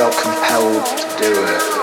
felt compelled to do it.